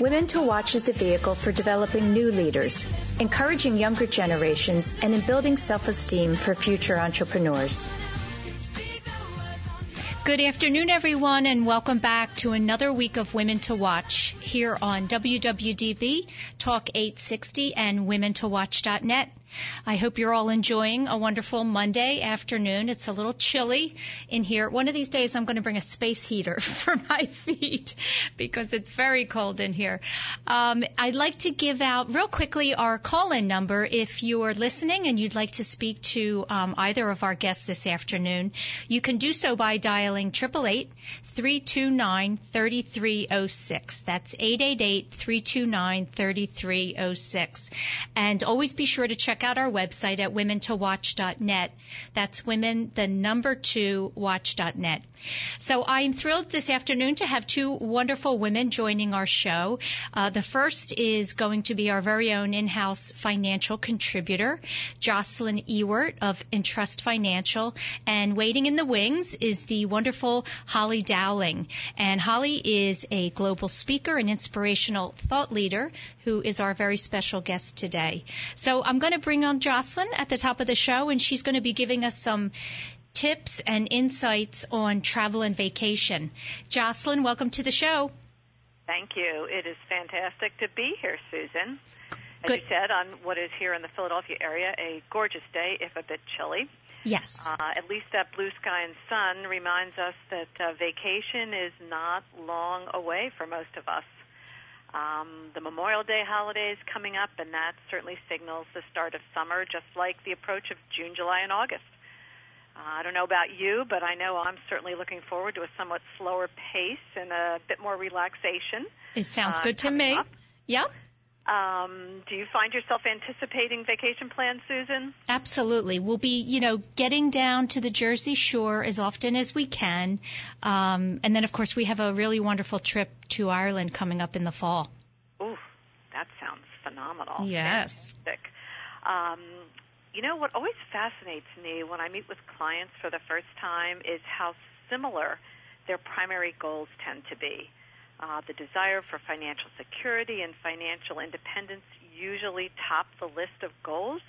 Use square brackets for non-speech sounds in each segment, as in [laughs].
Women to Watch is the vehicle for developing new leaders, encouraging younger generations, and in building self-esteem for future entrepreneurs. Good afternoon, everyone, and welcome back to another week of Women to Watch here on WWDB, Talk 860, and WomenToWatch.net. I hope you're all enjoying a wonderful Monday afternoon. It's a little chilly in here. One of these days I'm going to bring a space heater [laughs] for my feet because it's very cold in here. Um, I'd like to give out real quickly our call-in number if you're listening and you'd like to speak to um, either of our guests this afternoon. You can do so by dialing 888-329-3306. That's 888-329-3306. And always be sure to check out our website at womentowatch.net. That's women, the number two, watch.net. So I'm thrilled this afternoon to have two wonderful women joining our show. Uh, the first is going to be our very own in-house financial contributor, Jocelyn Ewert of Entrust Financial, and waiting in the wings is the wonderful Holly Dowling. And Holly is a global speaker and inspirational thought leader who is our very special guest today. So I'm going to bring on Jocelyn at the top of the show, and she's going to be giving us some tips and insights on travel and vacation. Jocelyn, welcome to the show. Thank you. It is fantastic to be here, Susan. As Good. you said, on what is here in the Philadelphia area, a gorgeous day, if a bit chilly. Yes. Uh, at least that blue sky and sun reminds us that uh, vacation is not long away for most of us. Um, the Memorial Day holiday is coming up, and that certainly signals the start of summer, just like the approach of June, July, and August. Uh, I don't know about you, but I know I'm certainly looking forward to a somewhat slower pace and a bit more relaxation. It sounds uh, good to me. up. Yep. Um, do you find yourself anticipating vacation plans, Susan? Absolutely. We'll be, you know, getting down to the Jersey Shore as often as we can. Um, and then, of course, we have a really wonderful trip to Ireland coming up in the fall. Ooh, that sounds phenomenal. Yes. Fantastic. Um, you know, what always fascinates me when I meet with clients for the first time is how similar their primary goals tend to be. Uh, the desire for financial security and financial independence usually top the list of goals,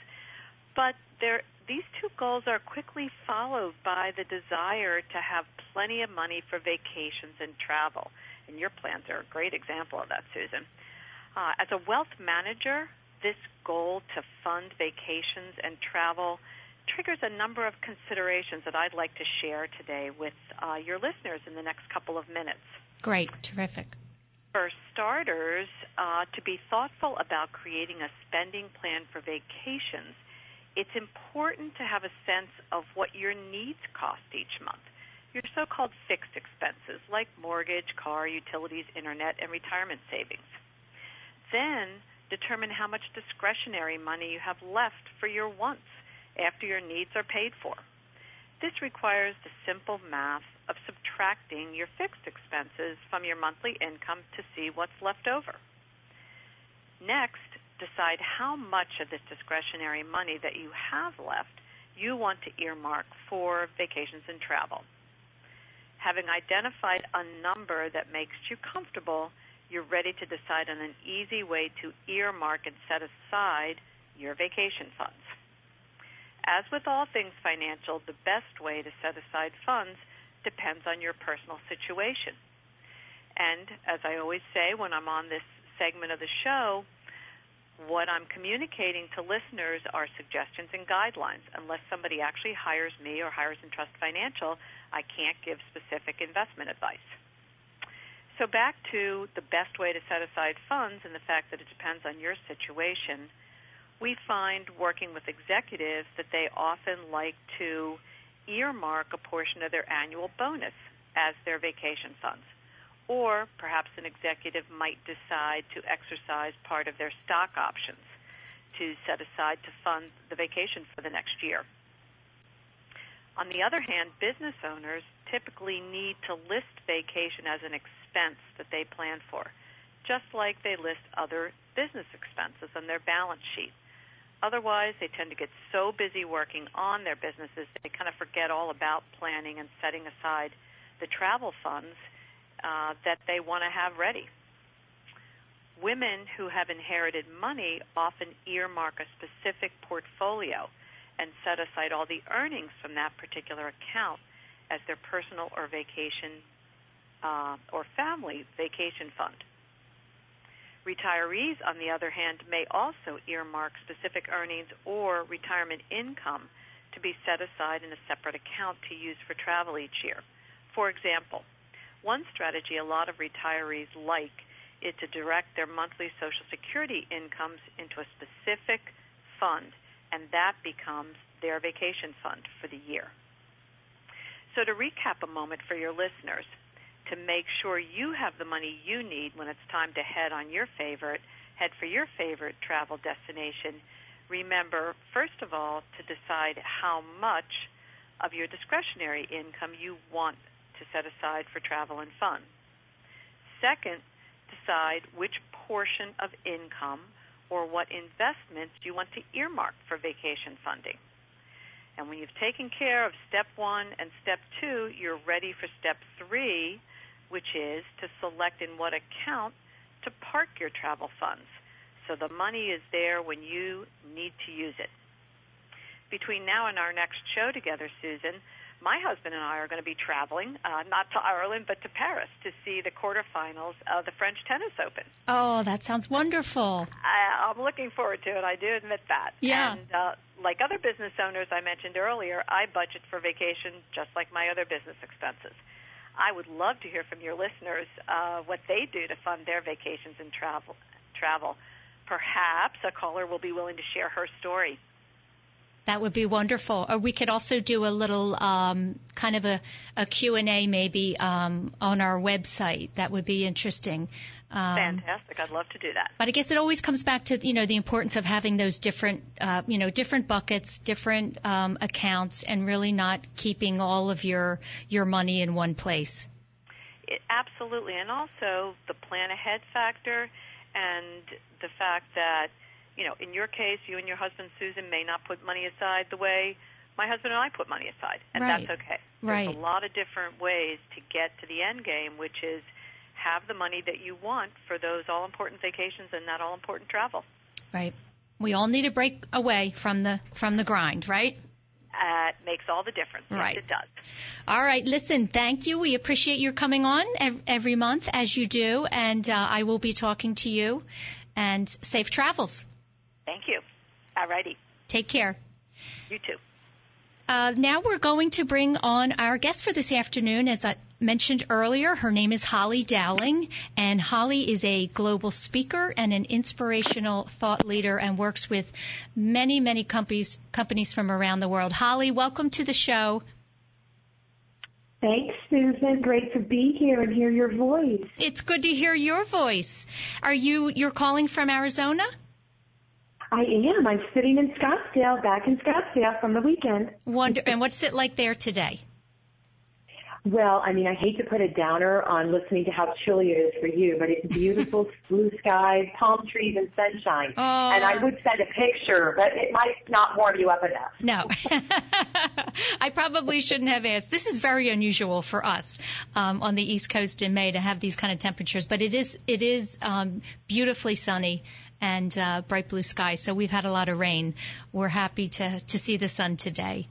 but there, these two goals are quickly followed by the desire to have plenty of money for vacations and travel. And your plans are a great example of that, Susan. Uh, as a wealth manager, this goal to fund vacations and travel triggers a number of considerations that I'd like to share today with uh, your listeners in the next couple of minutes. Great. Terrific. For starters, uh, to be thoughtful about creating a spending plan for vacations, it's important to have a sense of what your needs cost each month. Your so-called fixed expenses like mortgage, car, utilities, internet, and retirement savings. Then determine how much discretionary money you have left for your wants after your needs are paid for. This requires the simple math of subtracting your fixed expenses from your monthly income to see what's left over. Next, decide how much of this discretionary money that you have left you want to earmark for vacations and travel. Having identified a number that makes you comfortable, you're ready to decide on an easy way to earmark and set aside your vacation funds. As with all things financial, the best way to set aside funds depends on your personal situation. And as I always say when I'm on this segment of the show, what I'm communicating to listeners are suggestions and guidelines. Unless somebody actually hires me or hires Entrust Financial, I can't give specific investment advice. So back to the best way to set aside funds and the fact that it depends on your situation. We find working with executives that they often like to earmark a portion of their annual bonus as their vacation funds. Or perhaps an executive might decide to exercise part of their stock options to set aside to fund the vacation for the next year. On the other hand, business owners typically need to list vacation as an expense that they plan for, just like they list other business expenses on their balance sheet. Otherwise, they tend to get so busy working on their businesses, they kind of forget all about planning and setting aside the travel funds uh, that they want to have ready. Women who have inherited money often earmark a specific portfolio and set aside all the earnings from that particular account as their personal or vacation uh, or family vacation fund. Retirees, on the other hand, may also earmark specific earnings or retirement income to be set aside in a separate account to use for travel each year. For example, one strategy a lot of retirees like is to direct their monthly Social Security incomes into a specific fund, and that becomes their vacation fund for the year. So, to recap a moment for your listeners, to make sure you have the money you need when it's time to head on your favorite, head for your favorite travel destination, remember, first of all, to decide how much of your discretionary income you want to set aside for travel and fun. Second, decide which portion of income or what investments you want to earmark for vacation funding. And when you've taken care of step one and step two, you're ready for step three, which is to select in what account to park your travel funds. So the money is there when you need to use it. Between now and our next show together, Susan, my husband and I are going to be traveling, uh, not to Ireland, but to Paris to see the quarterfinals of the French Tennis Open. Oh, that sounds wonderful. I, I'm looking forward to it. I do admit that. Yeah. And uh, like other business owners I mentioned earlier, I budget for vacation just like my other business expenses. I would love to hear from your listeners uh, what they do to fund their vacations and travel. Travel. Perhaps a caller will be willing to share her story. That would be wonderful. Or we could also do a little um, kind of a, a Q&A maybe um, on our website. That would be interesting. Um, Fantastic. I'd love to do that. But I guess it always comes back to you know the importance of having those different uh, you know different buckets, different um, accounts, and really not keeping all of your your money in one place. It, absolutely, and also the plan ahead factor, and the fact that you know, in your case, you and your husband Susan may not put money aside the way my husband and I put money aside, and right. that's okay. Right. There's a lot of different ways to get to the end game, which is have the money that you want for those all important vacations and that all important travel. Right. We all need a break away from the from the grind, right? Uh, makes all the difference. Right. Yes, it does. All right. Listen, thank you. We appreciate your coming on every month as you do, and uh, I will be talking to you. And safe travels. Thank you. All righty. Take care. You too. Uh, now we're going to bring on our guest for this afternoon. As I mentioned earlier, her name is Holly Dowling, and Holly is a global speaker and an inspirational thought leader and works with many, many companies, companies from around the world. Holly, welcome to the show. Thanks, Susan. Great to be here and hear your voice. It's good to hear your voice. Are you you're calling from Arizona? I am. I'm sitting in Scottsdale, back in Scottsdale from the weekend. Wonder. And what's it like there today? Well, I mean, I hate to put a downer on listening to how chilly it is for you, but it's beautiful [laughs] blue skies, palm trees, and sunshine. Oh. And I would send a picture, but it might not warm you up enough. No. [laughs] I probably shouldn't have asked. This is very unusual for us um, on the East Coast in May to have these kind of temperatures, but it is it is um, beautifully sunny and uh, bright blue skies. So we've had a lot of rain. We're happy to to see the sun today.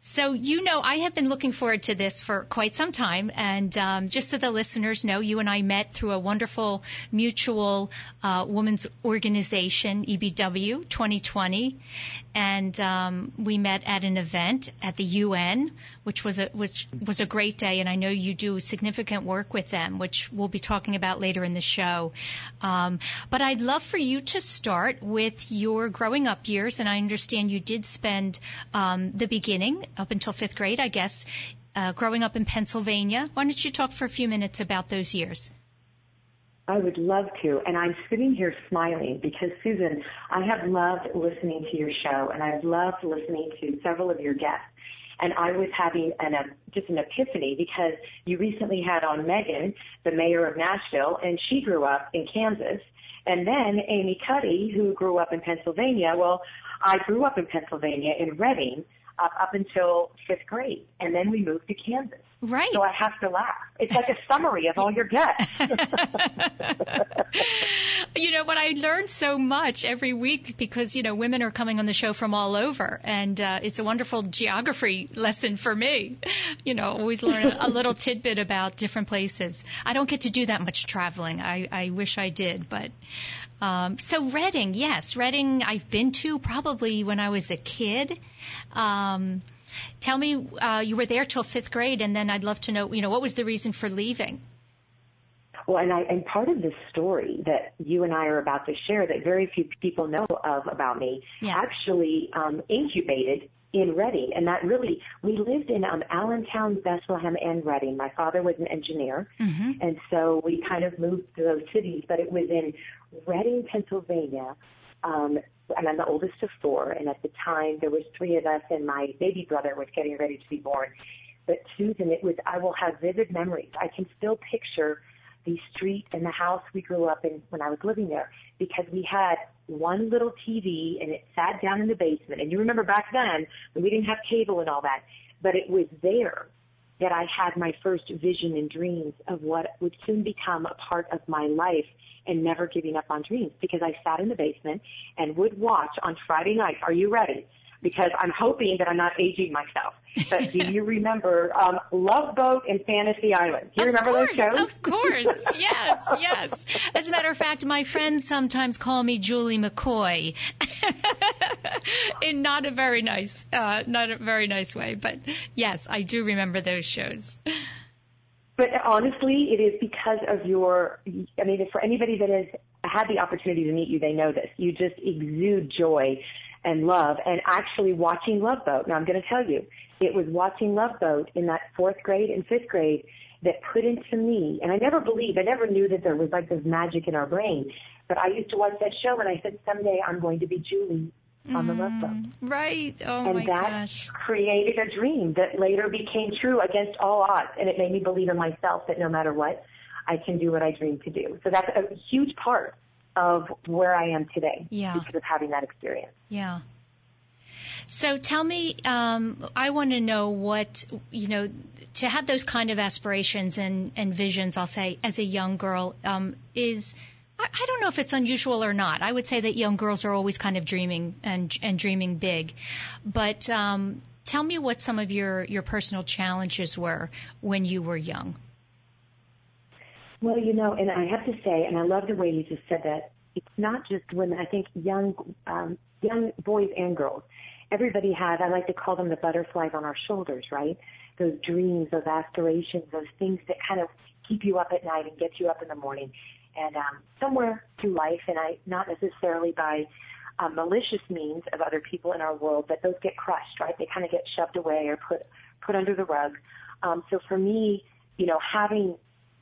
So, you know, I have been looking forward to this for quite some time. And um, just so the listeners know, you and I met through a wonderful mutual uh, women's organization, EBW 2020. And um, we met at an event at the UN, which was a, was, was a great day. And I know you do significant work with them, which we'll be talking about later in the show. Um, but I'd love for you to start with your growing up years. And I understand you did spend um, the beginning up until fifth grade, I guess, uh, growing up in Pennsylvania. Why don't you talk for a few minutes about those years? I would love to. And I'm sitting here smiling because, Susan, I have loved listening to your show and I've loved listening to several of your guests. and I was having an um, just an epiphany because you recently had on Megan, the mayor of Nashville, and she grew up in Kansas, and then Amy Cuddy, who grew up in Pennsylvania. Well, I grew up in Pennsylvania in Reading up, up until fifth grade, and then we moved to Kansas. Right. So I have to laugh. It's like a summary of all your guests. [laughs] you know what? I learn so much every week because you know women are coming on the show from all over, and uh, it's a wonderful geography lesson for me. You know, always learn a little [laughs] tidbit about different places. I don't get to do that much traveling. I, I wish I did, but um, so Reading, yes, Reading. I've been to probably when I was a kid. Um, Tell me, uh, you were there till fifth grade, and then I'd love to know, you know, what was the reason for leaving? Well, and I and part of the story that you and I are about to share that very few people know of about me yes. actually um, incubated in Reading, and that really we lived in um, Allentown, Bethlehem, and Reading. My father was an engineer, mm-hmm. and so we kind of moved to those cities. But it was in Reading, Pennsylvania, um, and I'm the oldest of four. And at the time, there was three of us, and my baby brother was getting ready to be born. But Susan, it was I will have vivid memories. I can still picture the street and the house we grew up in when I was living there because we had one little TV and it sat down in the basement. And you remember back then we didn't have cable and all that, but it was there that I had my first vision and dreams of what would soon become a part of my life and never giving up on dreams because I sat in the basement and would watch on Friday nights. Are you ready? Because I'm hoping that I'm not aging myself. But do you remember um, Love Boat and Fantasy Island? Do you of remember course, those shows? Of course, yes, yes. As a matter of fact, my friends sometimes call me Julie McCoy, [laughs] in not a very nice, uh, not a very nice way. But yes, I do remember those shows. But honestly, it is because of your, I mean, for anybody that has had the opportunity to meet you, they know this. You just exude joy and love and actually watching Love Boat. Now I'm going to tell you, it was watching Love Boat in that fourth grade and fifth grade that put into me, and I never believed, I never knew that there was like this magic in our brain, but I used to watch that show and I said, someday I'm going to be Julie on the love boat. Mm, right. Oh and my that gosh. created a dream that later became true against all odds. And it made me believe in myself that no matter what, I can do what I dream to do. So that's a huge part of where I am today Yeah. because of having that experience. Yeah. So tell me, um, I want to know what, you know, to have those kind of aspirations and, and visions, I'll say, as a young girl, um, is, I, don't know if it's unusual or not. I would say that young girls are always kind of dreaming and, and dreaming big. But, um, tell me what some of your, your personal challenges were when you were young. Well, you know, and I have to say, and I love the way you just said that. It's not just women. I think young, um, young boys and girls. Everybody has. I like to call them the butterflies on our shoulders, right? Those dreams, those aspirations, those things that kind of keep you up at night and get you up in the morning. And um, somewhere through life, and I not necessarily by um, malicious means of other people in our world, but those get crushed, right? They kind of get shoved away or put put under the rug. Um, so for me, you know, having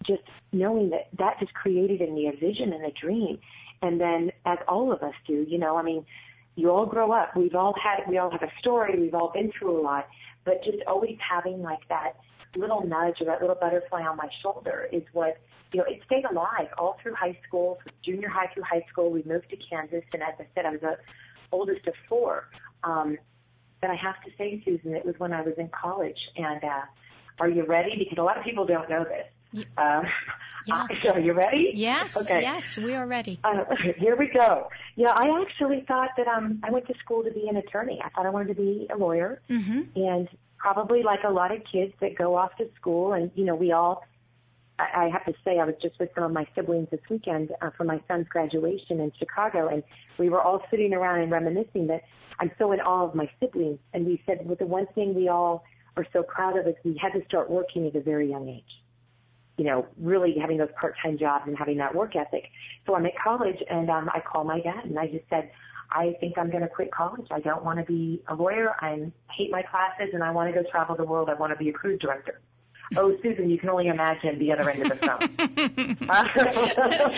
just knowing that that just created in me a vision and a dream. And then as all of us do, you know, I mean, you all grow up. We've all had, we all have a story. We've all been through a lot, but just always having like that little nudge or that little butterfly on my shoulder is what, you know, it stayed alive all through high school, junior high through high school. We moved to Kansas. And as I said, I was the oldest of four. Um, but I have to say, Susan, it was when I was in college. And, uh, are you ready? Because a lot of people don't know this. Um, [laughs] Yeah. [laughs] so are you ready? Yes, Okay. yes, we are ready. Uh, here we go. Yeah, I actually thought that um, I went to school to be an attorney. I thought I wanted to be a lawyer, hmm and probably like a lot of kids that go off to school, and you know, we all. I, I have to say, I was just with some of my siblings this weekend uh, for my son's graduation in Chicago, and we were all sitting around and reminiscing that I'm so in awe of my siblings, and we said, well, the one thing we all are so proud of is we had to start working at a very young age you know, really having those part-time jobs and having that work ethic. So I'm at college and um, I called my dad and I just said, I think I'm going to quit college. I don't want to be a lawyer. I hate my classes and I want to go travel the world. I want to be a cruise director. Oh, Susan, you can only imagine the other end of the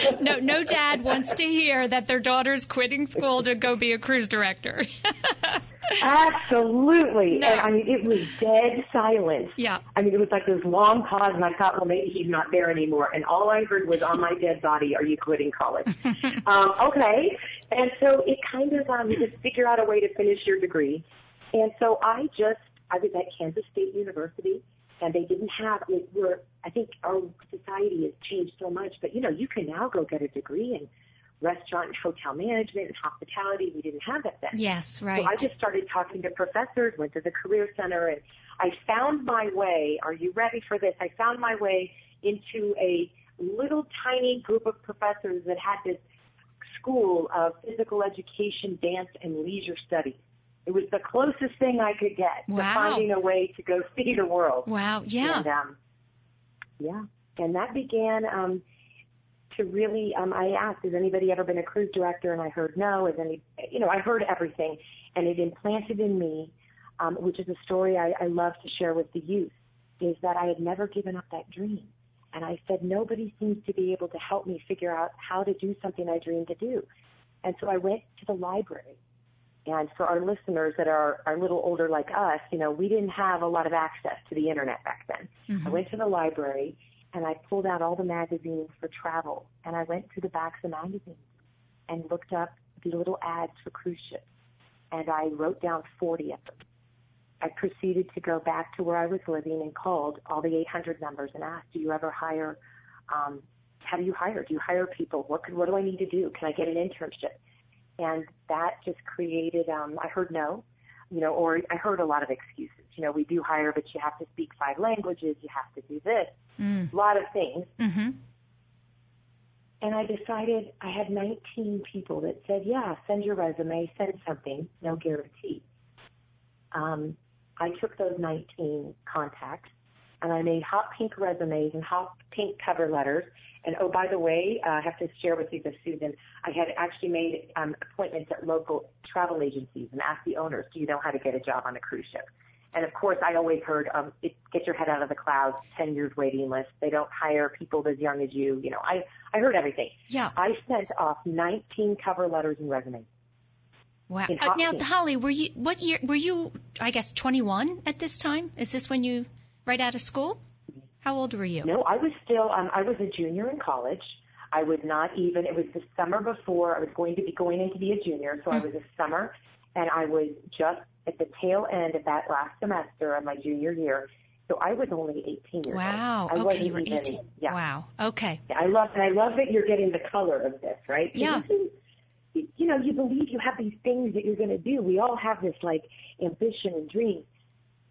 phone. [laughs] no, no dad wants to hear that their daughter's quitting school to go be a cruise director. [laughs] Absolutely. No. And I mean, it was dead silence. Yeah. I mean, it was like this long pause, and I thought, well, maybe he's not there anymore. And all I heard was, on my dead body, are you quitting college? [laughs] um, okay. And so it kind of, um, you just figure out a way to finish your degree. And so I just, I was at Kansas State University, and they didn't have, I mean, we're, I think our society has changed so much, but you know, you can now go get a degree in restaurant and hotel management and hospitality. We didn't have that then. Yes, right. So I just started talking to professors, went to the Career Center, and I found my way. Are you ready for this? I found my way into a little tiny group of professors that had this school of physical education, dance, and leisure studies. It was the closest thing I could get to finding a way to go [laughs] see the world. wow. Yeah. And, um, yeah. And that began um, to really, um, I asked, has anybody ever been a cruise director? And I heard no. Has any, you know, I heard everything. And it implanted in me, um, which is a story I, I love to share with the youth, is that I had never given up that dream. And I said, nobody seems to be able to help me figure out how to do something I dreamed to do. And so I went to the library. And for our listeners that are, are a little older like us, you know, we didn't have a lot of access to the internet back then. I went to the library and I pulled out all the magazines for travel and I went to the backs of magazines and looked up the little ads for cruise ships and I wrote down 40 of them. I proceeded to go back to where I was living and called all the 800 numbers and asked, do you ever hire, um, how do you hire? Do you hire people? What, can, what do I need to do? Can I get an internship? And that just created, um, I heard no, you know, or I heard a lot of excuses. You know, we do hire, but you have to speak five languages. You have to do this. Mm. A lot of things. Mm-hmm. And I decided I had 19 people that said, yeah, send your resume, send something, no guarantee. Um, I took those 19 contacts and I made hot pink resumes and hot pink cover letters. And oh, by the way, uh, I have to share with you this, Susan. I had actually made um, appointments at local travel agencies and asked the owners, do you know how to get a job on a cruise ship? And of course, I always heard, um, it, get your head out of the clouds, 10 years waiting list. They don't hire people as young as you. You know, I, I heard everything. Yeah. I sent off 19 cover letters and resumes. Wow. Uh, now. Holly, were you what year? Were you? I guess 21 at this time. Is this when you right out of school? How old were you? No, I was still, um, I was a junior in college. I was not even, it was the summer before I was going to be going in to be a junior, so I was a summer, and I was just at the tail end of that last semester of my junior year. So I was only 18 years Wow. old. I Okay, you were even- 18. Yeah. Wow. Okay. I love, and I love that you're getting the color of this, right? Yeah. you- You know, you believe you have these things that you're going to do. We all have this like ambition and dream.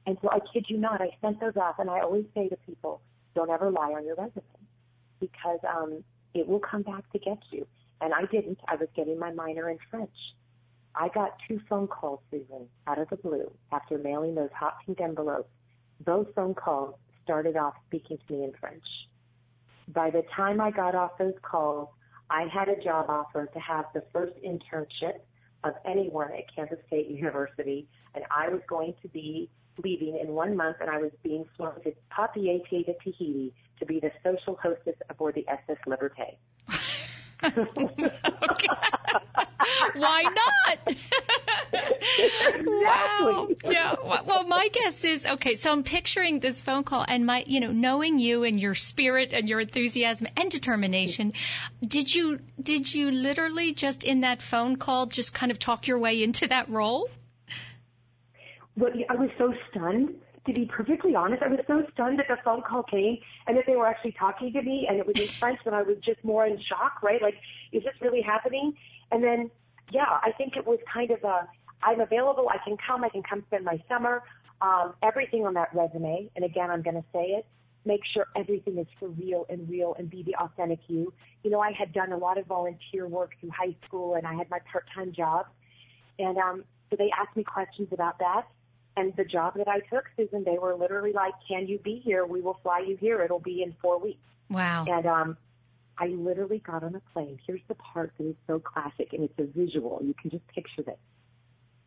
And so I kid you not, I sent those off, and I always say to people, don't ever lie on your resume because um, it will come back to get you. And I didn't. I was getting my minor in French. I got two phone calls, Susan, out of the blue after mailing those hot pink envelopes. Those phone calls started off speaking to me in French. By the time I got off those calls, I had a job offer to have the first internship of anyone at Kansas State University, and I was going to be leaving in one month, and I was being flown to Papeete to Tahiti to be the social hostess aboard the SS Liberté. [laughs] [laughs] okay. [laughs] Why not? Wow. Yeah. Well, well, my guess is okay. So I'm picturing this phone call, and my, you know, knowing you and your spirit and your enthusiasm and determination. Did you did you literally just in that phone call just kind of talk your way into that role? Well, I was so stunned. To be perfectly honest, I was so stunned that the phone call came and that they were actually talking to me and it was in French and I was just more in shock, right? Like, is this really happening? And then, yeah, I think it was kind of a, I'm available, I can come, I can come spend my summer. Um, everything on that resume, and again, I'm going to say it, make sure everything is for real and real and be the authentic you. You know, I had done a lot of volunteer work through high school and I had my part-time job. And um, so they asked me questions about that. And the job that I took, Susan, they were literally like, can you be here? We will fly you here. It'll be in four weeks. Wow. And um, I literally got on a plane. Here's the part that is so classic, and it's a visual. You can just picture this.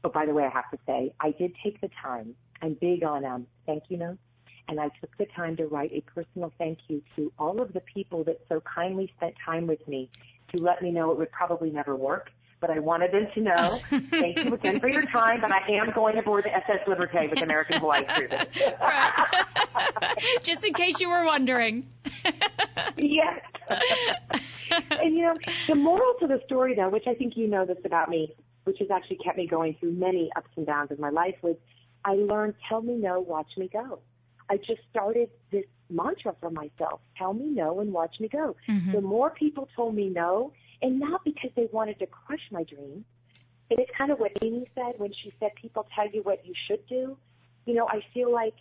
Oh, by the way, I have to say, I did take the time. I'm big on um, thank you notes, and I took the time to write a personal thank you to all of the people that so kindly spent time with me to let me know it would probably never work, but I wanted them to know. [laughs] Thank you again for your time, but I am going aboard the SS Liberté with American Hawaii Cruises. right. [laughs] Just in case you were wondering. yes. and you know, the moral to the story though, which I think you know this about me, which has actually kept me going through many ups and downs of my life was I learned tell me no, watch me go. I just started this mantra for myself. Tell me no and watch me go. Mm-hmm. The more people told me no, and not because they wanted to crush my dream, and it's kind of what Amy said when she said people tell you what you should do. You know, I feel like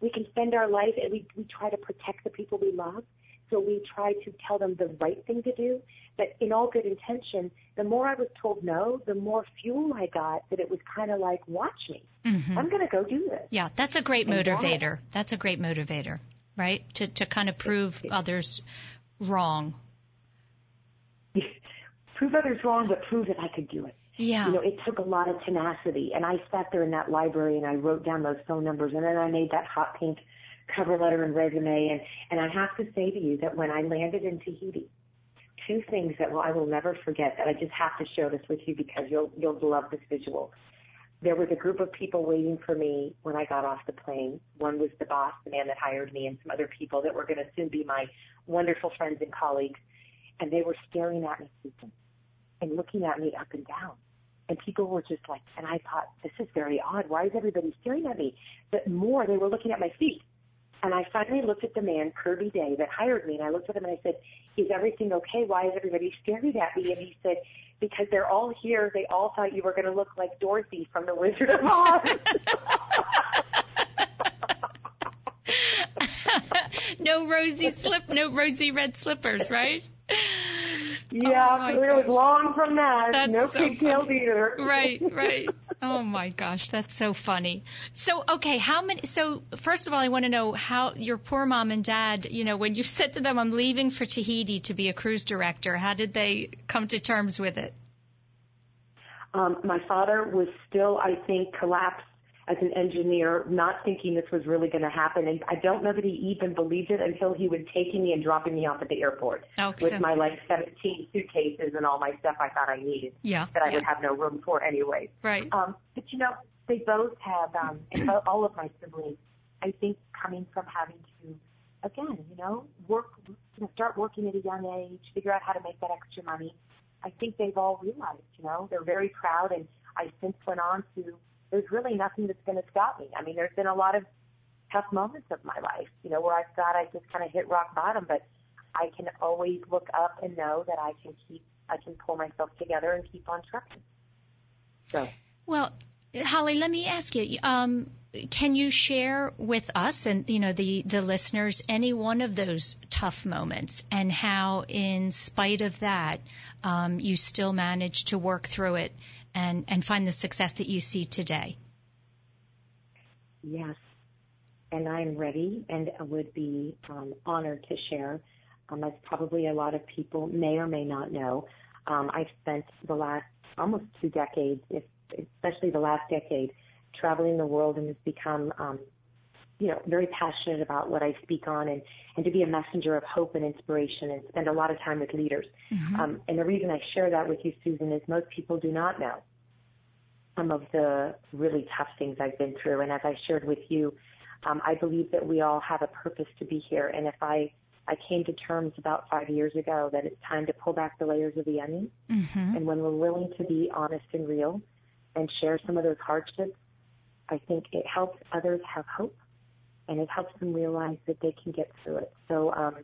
we can spend our life and we, we try to protect the people we love. So we try to tell them the right thing to do. But in all good intention, the more I was told no, the more fuel I got that it was kind of like, watch me. Mm-hmm. I'm going to go do this. Yeah, that's a great motivator. That's a great motivator, right? To, to kind of prove others wrong. Prove others wrong, but prove that I could do it. Yeah. You know, it took a lot of tenacity. And I sat there in that library and I wrote down those phone numbers and then I made that hot pink cover letter and resume. And, and I have to say to you that when I landed in Tahiti, two things that well, I will never forget that I just have to share this with you because you'll, you'll love this visual. There was a group of people waiting for me when I got off the plane. One was the boss, the man that hired me, and some other people that were going to soon be my wonderful friends and colleagues. And they were staring at me, Susan, and looking at me up and down. And people were just like, and I thought, this is very odd. Why is everybody staring at me? But more, they were looking at my feet. And I finally looked at the man, Kirby Day, that hired me, and I looked at him and I said, is everything okay? Why is everybody staring at me? And he said, because they're all here. They all thought you were going to look like Dorothy from The Wizard of Oz. [laughs] no rosy slip, no rosy red slippers, right? Yeah, oh it was long from that. That's no so pigtails either. Right, [laughs] right. Oh my gosh, that's so funny. So, okay, how many? So, first of all, I want to know how your poor mom and dad. You know, when you [laughs] said to them, "I'm leaving for Tahiti to be a cruise director," how did they come to terms with it? Um, my father was still, I think, collapsed as an engineer, not thinking this was really going to happen. And I don't know that he even believed it until he was taking me and dropping me off at the airport oh, with my like 17 suitcases and all my stuff I thought I needed. Yeah. That I yeah. would have no room for anyway. Right. Um, but you know, they both have, um, [clears throat] and all of my siblings, I think coming from having to, again, you know, work, you know, start working at a young age, figure out how to make that extra money. I think they've all realized, you know, they're very proud and I since went on to there's really nothing that's going to stop me. I mean, there's been a lot of tough moments of my life, you know, where I thought I just kind of hit rock bottom, but I can always look up and know that I can keep, I can pull myself together and keep on trucking. So. Well, Holly, let me ask you, um, can you share with us and you know the the listeners any one of those tough moments and how, in spite of that, um, you still managed to work through it and, and find the success that you see today? Yes, and I'm ready and would be um, honored to share. Um, as probably a lot of people may or may not know, um, I've spent the last almost two decades, if, especially the last decade, traveling the world and has become, um, you know, very passionate about what I speak on and, and to be a messenger of hope and inspiration and spend a lot of time with leaders. Mm-hmm. Um, and the reason I share that with you, Susan, is most people do not know some of the really tough things I've been through. And as I shared with you, um, I believe that we all have a purpose to be here. And if I, I came to terms about five years ago that it's time to pull back the layers of the onion. Mm-hmm. And when we're willing to be honest and real and share some of those hardships, I think it helps others have hope and it helps them realize that they can get through it. So, um,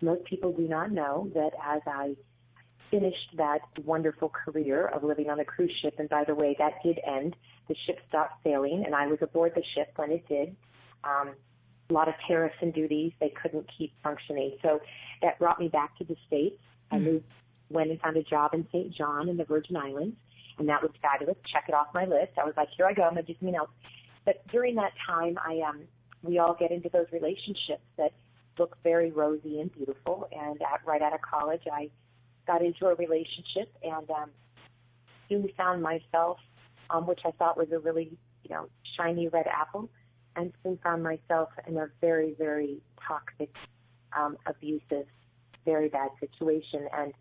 most people do not know that as I finished that wonderful career of living on a cruise ship. And by the way, that did end. The ship stopped sailing, and I was aboard the ship when it did. Um, a lot of tariffs and duties. They couldn't keep functioning. So that brought me back to the States. Mm-hmm. I moved, went and found a job in St. John in the Virgin Islands, and that was fabulous. Check it off my list. I was like, here I go. I'm going to do something else. But during that time, I, um, we all get into those relationships that look very rosy and beautiful. And at, right out of college, I got into a relationship and um, soon found myself, um, which I thought was a really, you know, shiny red apple, and soon found myself in a very, very toxic, um, abusive, very bad situation. And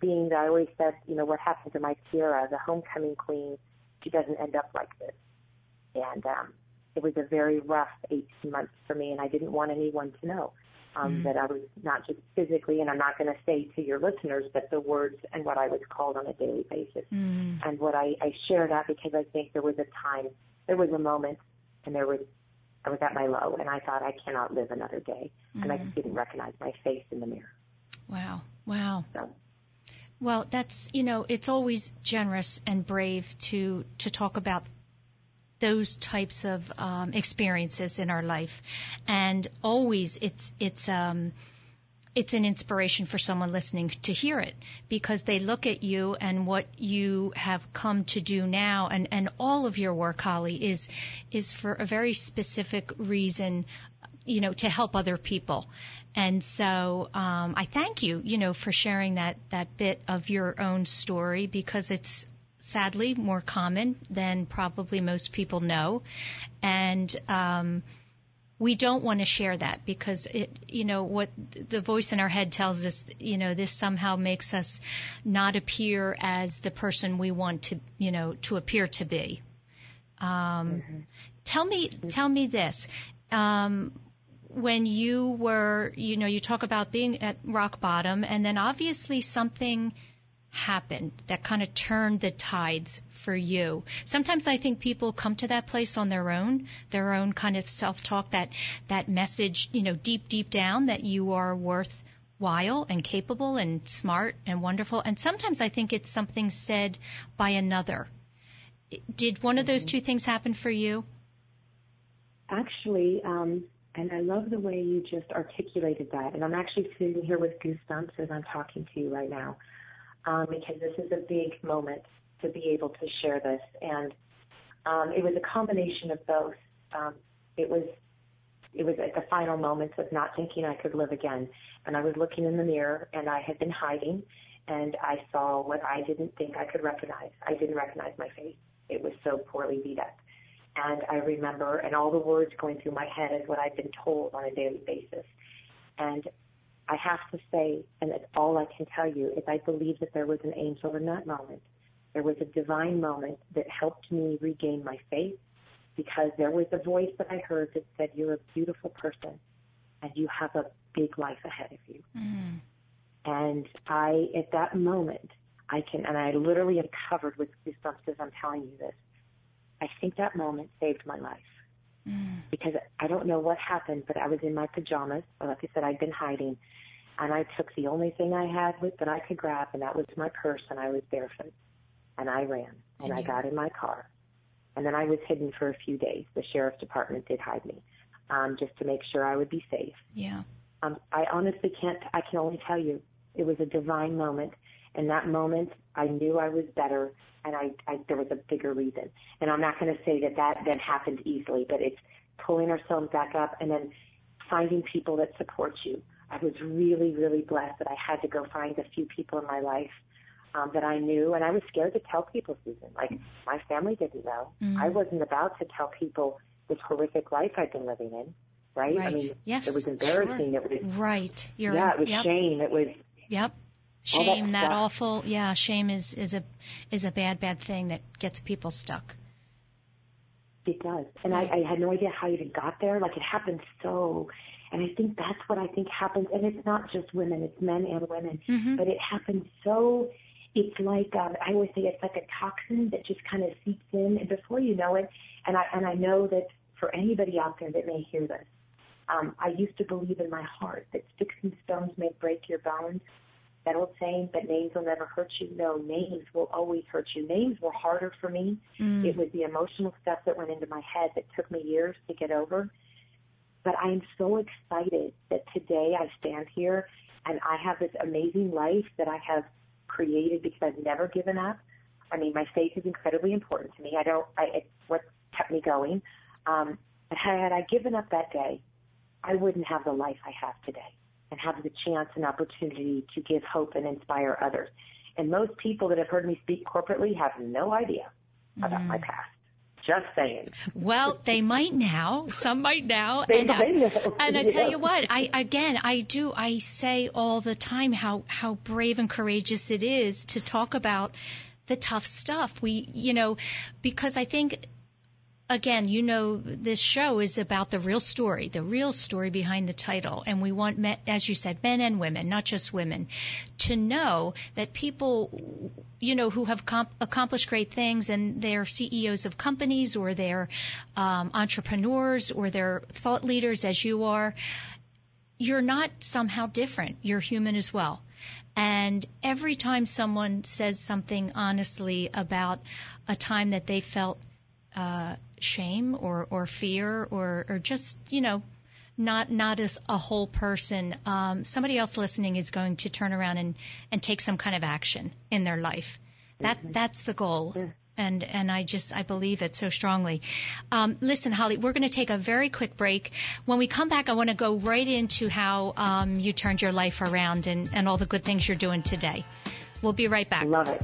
being that I always said, you know, what happened to my Sierra, the homecoming queen, she doesn't end up like this. And um, it was a very rough 18 months for me, and I didn't want anyone to know um, mm that I was not just physically, and I'm not going to say to your listeners, but the words and what I was called on a daily basis. mm And what I, I share that because I think there was a time, there was a moment, and there was, I was at my low, and I thought I cannot live another day, mm and I just didn't recognize my face in the mirror. Wow, wow. So. Well, that's you know, it's always generous and brave to to talk about those types of um, experiences in our life, and always it's it's um, it's an inspiration for someone listening to hear it because they look at you and what you have come to do now and, and all of your work, Holly, is is for a very specific reason, you know, to help other people. And so um, I thank you, you know, for sharing that that bit of your own story because it's sadly more common than probably most people know. And um, we don't want to share that because it, you know, what the voice in our head tells us, you know, this somehow makes us not appear as the person we want to, you know, to appear to be. Um, mm-hmm. Tell me, tell me this. Um, when you were, you know, you talk about being at rock bottom, and then obviously something happened that kind of turned the tides for you. Sometimes I think people come to that place on their own, their own kind of self-talk, that, that message, you know, deep, deep down that you are worthwhile and capable and smart and wonderful. And sometimes I think it's something said by another. Did one of those two things happen for you? Actually, um, and I love the way you just articulated that. And I'm actually sitting here with goosebumps as I'm talking to you right now um, because this is a big moment to be able to share this. And um, it was a combination of both. Um, it was it was at the final moments of not thinking I could live again. And I was looking in the mirror and I had been hiding and I saw what I didn't think I could recognize. I didn't recognize my face. It was so poorly beat up. And I remember, and all the words going through my head is what I've been told on a daily basis. And I have to say, and that's all I can tell you, is I believe that there was an angel in that moment. There was a divine moment that helped me regain my faith because there was a voice that I heard that said, You're a beautiful person and you have a big life ahead of you. Mm. And I, at that moment, I can, and I literally am covered with goosebumps as I'm telling you this. I think that moment saved my life. Mm. Because I don't know what happened, but I was in my pajamas. Like I said, I'd been hiding and I took the only thing I had with that I could grab, and that was my purse, and I was barefoot, and I ran, and I got in my car, and then I was hidden for a few days. The sheriff's department did hide me, um, just to make sure I would be safe. Yeah. Um, I honestly can't. I can only tell you, it was a divine moment. In that moment, I knew I was better, and I, I there was a bigger reason. And I'm not going to say that that then happened easily, but it's pulling ourselves back up and then finding people that support you. I was really, really blessed that I had to go find a few people in my life um, that I knew, and I was scared to tell people, Susan. Like my family didn't know. Mm-hmm. I wasn't about to tell people this horrific life I'd been living in. Right? right. I mean, yes, it was embarrassing. Sure. It was right. You're yeah, it was yep. shame. It was yep. Shame, that, that awful. Yeah, shame is is a is a bad bad thing that gets people stuck. It does, and I, I had no idea how you even got there. Like it happened so and I think that's what I think happens. And it's not just women, it's men and women. Mm-hmm. But it happens so, it's like, um, I always say it's like a toxin that just kind of seeps in and before you know it. And I, and I know that for anybody out there that may hear this, um, I used to believe in my heart that sticks and stones may break your bones. That old saying, but names will never hurt you. No, names will always hurt you. Names were harder for me. Mm. It was the emotional stuff that went into my head that took me years to get over. But I am so excited that today I stand here and I have this amazing life that I have created because I've never given up. I mean, my faith is incredibly important to me. I don't, I, it's what kept me going. Um, but had I given up that day, I wouldn't have the life I have today and have the chance and opportunity to give hope and inspire others. And most people that have heard me speak corporately have no idea mm-hmm. about my past Just saying. Well, they might now. Some might now. They and, uh, might know. And I tell you [laughs] what, I again, I do. I say all the time how how brave and courageous it is to talk about the tough stuff. We, you know, because I think. Again, you know, this show is about the real story, the real story behind the title. And we want, as you said, men and women, not just women, to know that people, you know, who have comp- accomplished great things and they're CEOs of companies or they're um, entrepreneurs or they're thought leaders as you are, you're not somehow different. You're human as well. And every time someone says something honestly about a time that they felt uh, shame or, or fear or, or just, you know, not not as a whole person, um, somebody else listening is going to turn around and, and take some kind of action in their life. That that's the goal. And and I just I believe it so strongly. Um, listen, Holly, we're going to take a very quick break. When we come back, I want to go right into how um, you turned your life around and, and all the good things you're doing today. We'll be right back. Love it.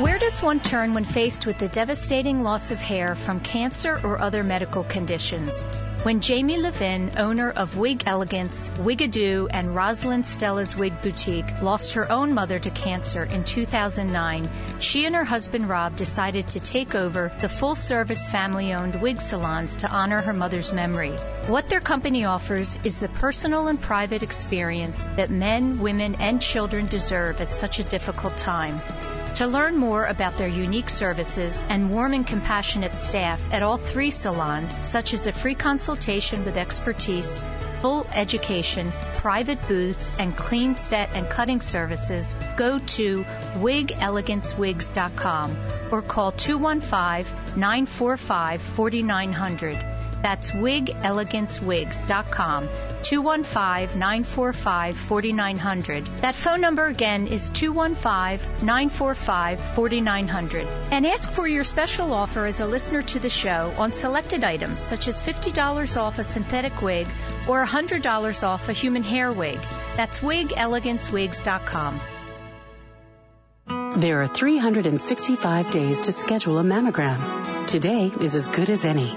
Where does one turn when faced with the devastating loss of hair from cancer or other medical conditions? When Jamie Levin, owner of Wig Elegance, Wigadoo, and Rosalind Stella's Wig Boutique, lost her own mother to cancer in 2009, she and her husband Rob decided to take over the full service family owned wig salons to honor her mother's memory. What their company offers is the personal and private experience that men, women, and children deserve at such a difficult time. To learn more about their unique services and warm and compassionate staff at all three salons, such as a free consultation with expertise, full education, private booths, and clean set and cutting services, go to wigelegancewigs.com or call 215-945-4900. That's wigelegancewigs.com, 215-945-4900. That phone number again is 215-945-4900. And ask for your special offer as a listener to the show on selected items such as $50 off a synthetic wig or $100 off a human hair wig. That's wigelegancewigs.com. There are 365 days to schedule a mammogram. Today is as good as any.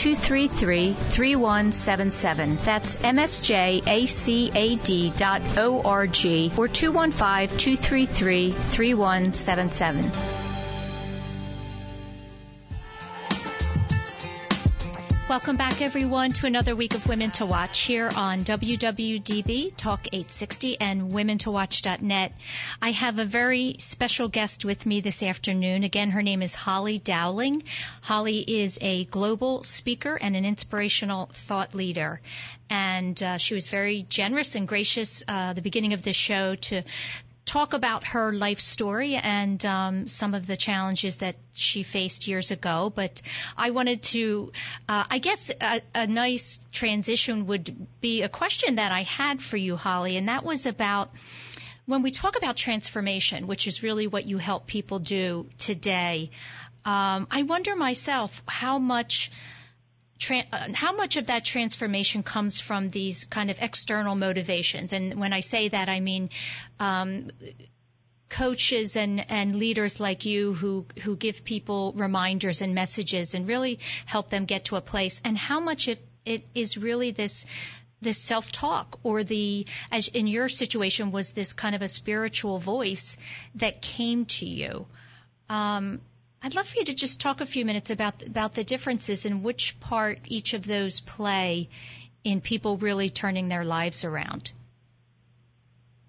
233 3177. That's msjacad.org or 215 233 3177. Welcome back, everyone, to another week of Women to Watch here on WWDB Talk 860 and WomenToWatch.net. I have a very special guest with me this afternoon. Again, her name is Holly Dowling. Holly is a global speaker and an inspirational thought leader. And uh, she was very generous and gracious uh, the beginning of the show to talk about her life story and um, some of the challenges that she faced years ago. But I wanted to, uh, I guess, a, a nice transition would be a question that I had for you, Holly, and that was about when we talk about transformation, which is really what you help people do today. Um, I wonder myself how much Tra- uh, how much of that transformation comes from these kind of external motivations? And when I say that, I mean um, coaches and, and leaders like you who who give people reminders and messages and really help them get to a place. And how much it, it is really this this self-talk or the as in your situation was this kind of a spiritual voice that came to you. Um, I'd love for you to just talk a few minutes about about the differences and which part each of those play in people really turning their lives around.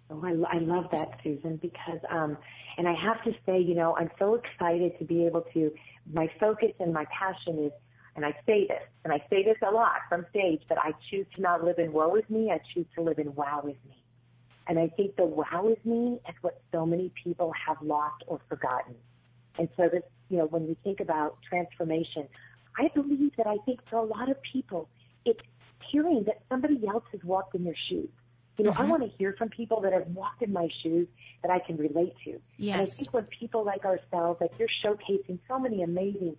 Oh, I, I love that, Susan, because, um, and I have to say, you know, I'm so excited to be able to, my focus and my passion is, and I say this, and I say this a lot from stage, that I choose to not live in woe with me, I choose to live in wow with me. And I think the wow with me is what so many people have lost or forgotten. And so this, you know, when we think about transformation, I believe that I think for a lot of people, it's hearing that somebody else has walked in their shoes. You know, mm-hmm. I want to hear from people that have walked in my shoes that I can relate to. Yes. And I think when people like ourselves, like you're showcasing so many amazing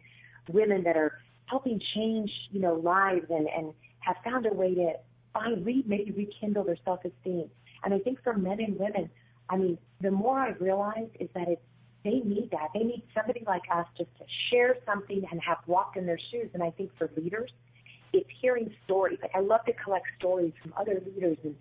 women that are helping change, you know, lives and, and have found a way to find, re, maybe rekindle their self-esteem. And I think for men and women, I mean, the more I realize is that it's, they need that. They need somebody like us just to share something and have walked in their shoes. And I think for leaders, it's hearing stories. Like I love to collect stories from other leaders and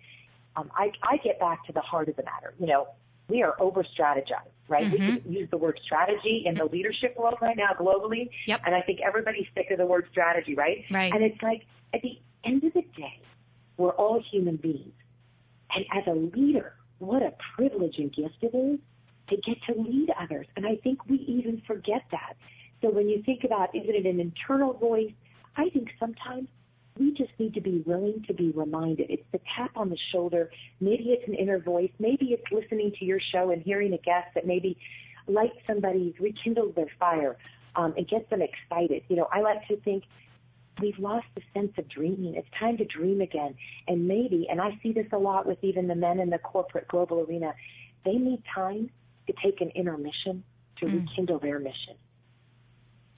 um, I, I get back to the heart of the matter. You know, we are over strategized, right? Mm-hmm. We can use the word strategy in the leadership world right now globally. Yep. And I think everybody's sick of the word strategy, right? Right. And it's like at the end of the day, we're all human beings. And as a leader, what a privilege and gift it is to get to lead others. And I think we even forget that. So when you think about, is it an internal voice? I think sometimes we just need to be willing to be reminded. It's the tap on the shoulder. Maybe it's an inner voice. Maybe it's listening to your show and hearing a guest that maybe lights somebody's, rekindles their fire, um, and gets them excited. You know, I like to think we've lost the sense of dreaming. It's time to dream again. And maybe, and I see this a lot with even the men in the corporate global arena, they need time to take an intermission to mm. rekindle their mission.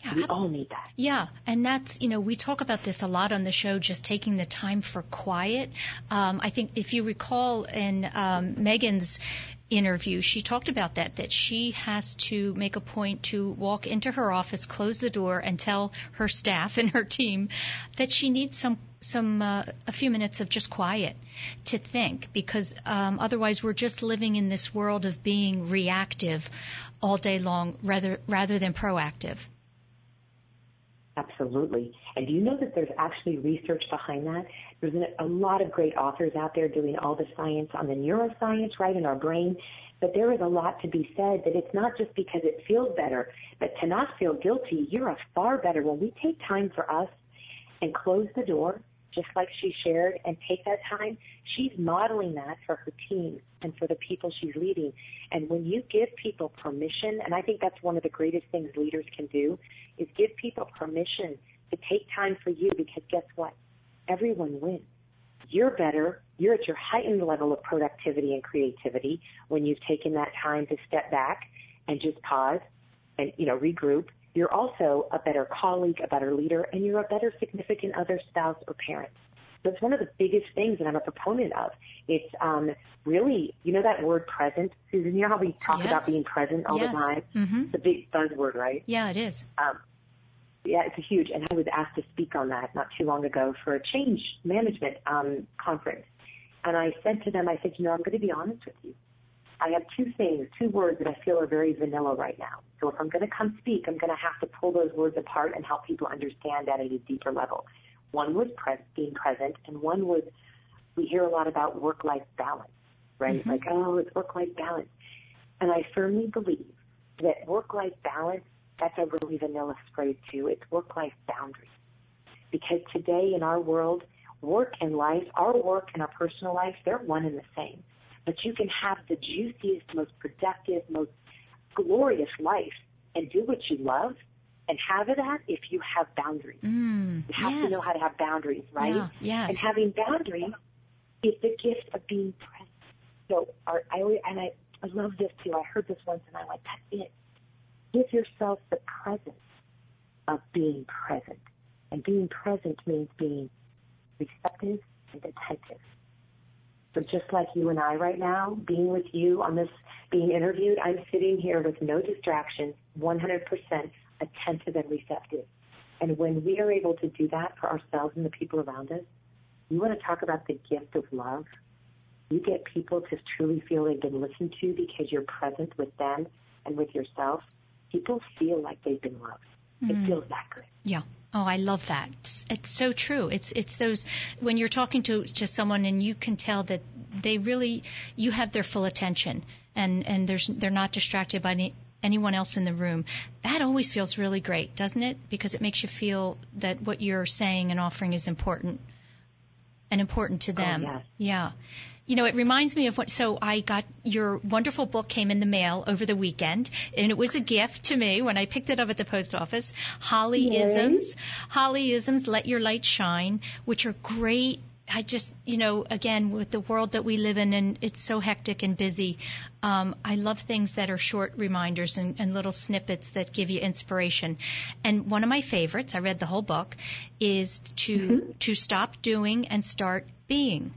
Yeah, we all need that. Yeah, and that's you know we talk about this a lot on the show, just taking the time for quiet. Um, I think if you recall in um, Megan's interview, she talked about that, that she has to make a point to walk into her office, close the door, and tell her staff [laughs] and her team that she needs some some uh, a few minutes of just quiet to think because um, otherwise we're just living in this world of being reactive all day long rather rather than proactive. Absolutely. And do you know that there's actually research behind that? There's a lot of great authors out there doing all the science on the neuroscience, right, in our brain. But there is a lot to be said that it's not just because it feels better, but to not feel guilty, you're a far better. When we take time for us and close the door, just like she shared, and take that time, she's modeling that for her team and for the people she's leading. And when you give people permission, and I think that's one of the greatest things leaders can do, is give people permission to take time for you because guess what? Everyone wins. You're better. You're at your heightened level of productivity and creativity when you've taken that time to step back and just pause and, you know, regroup. You're also a better colleague, a better leader, and you're a better significant other, spouse, or parent. It's one of the biggest things that I'm a proponent of. It's um, really, you know, that word present, Susan. You know how we talk yes. about being present all yes. the time. Mm-hmm. It's a big buzzword, right? Yeah, it is. Um, yeah, it's a huge. And I was asked to speak on that not too long ago for a change management um, conference. And I said to them, I said, you know, I'm going to be honest with you. I have two things, two words that I feel are very vanilla right now. So if I'm going to come speak, I'm going to have to pull those words apart and help people understand that at a deeper level. One was pre- being present, and one was we hear a lot about work-life balance, right? Mm-hmm. Like, oh, it's work-life balance. And I firmly believe that work-life balance, that's a really vanilla phrase too. It's work-life boundaries. Because today in our world, work and life, our work and our personal life, they're one and the same. But you can have the juiciest, most productive, most glorious life and do what you love and have it at if you have boundaries. Mm, you have yes. to know how to have boundaries, right? Yeah, yes. And having boundaries is the gift of being present. So our, I always, and I, I love this too. I heard this once and I'm like, that's it. Give yourself the presence of being present. And being present means being receptive and attentive. So just like you and I right now, being with you on this, being interviewed, I'm sitting here with no distractions, 100% attentive and receptive. And when we are able to do that for ourselves and the people around us, you want to talk about the gift of love. You get people to truly feel they've been listened to because you're present with them and with yourself. people feel like they've been loved. Mm. It feels that good. Yeah. Oh, I love that. It's, it's so true. It's it's those when you're talking to to someone and you can tell that they really you have their full attention and and there's they're not distracted by any, anyone else in the room. That always feels really great, doesn't it? Because it makes you feel that what you're saying and offering is important and important to oh, them. Oh, yes. Yeah. You know, it reminds me of what, so I got your wonderful book came in the mail over the weekend, and it was a gift to me when I picked it up at the post office. Hollyisms, Hollyisms, Let Your Light Shine, which are great I just, you know, again, with the world that we live in and it's so hectic and busy, um, I love things that are short reminders and, and little snippets that give you inspiration. And one of my favorites, I read the whole book, is to, mm-hmm. to stop doing and start being.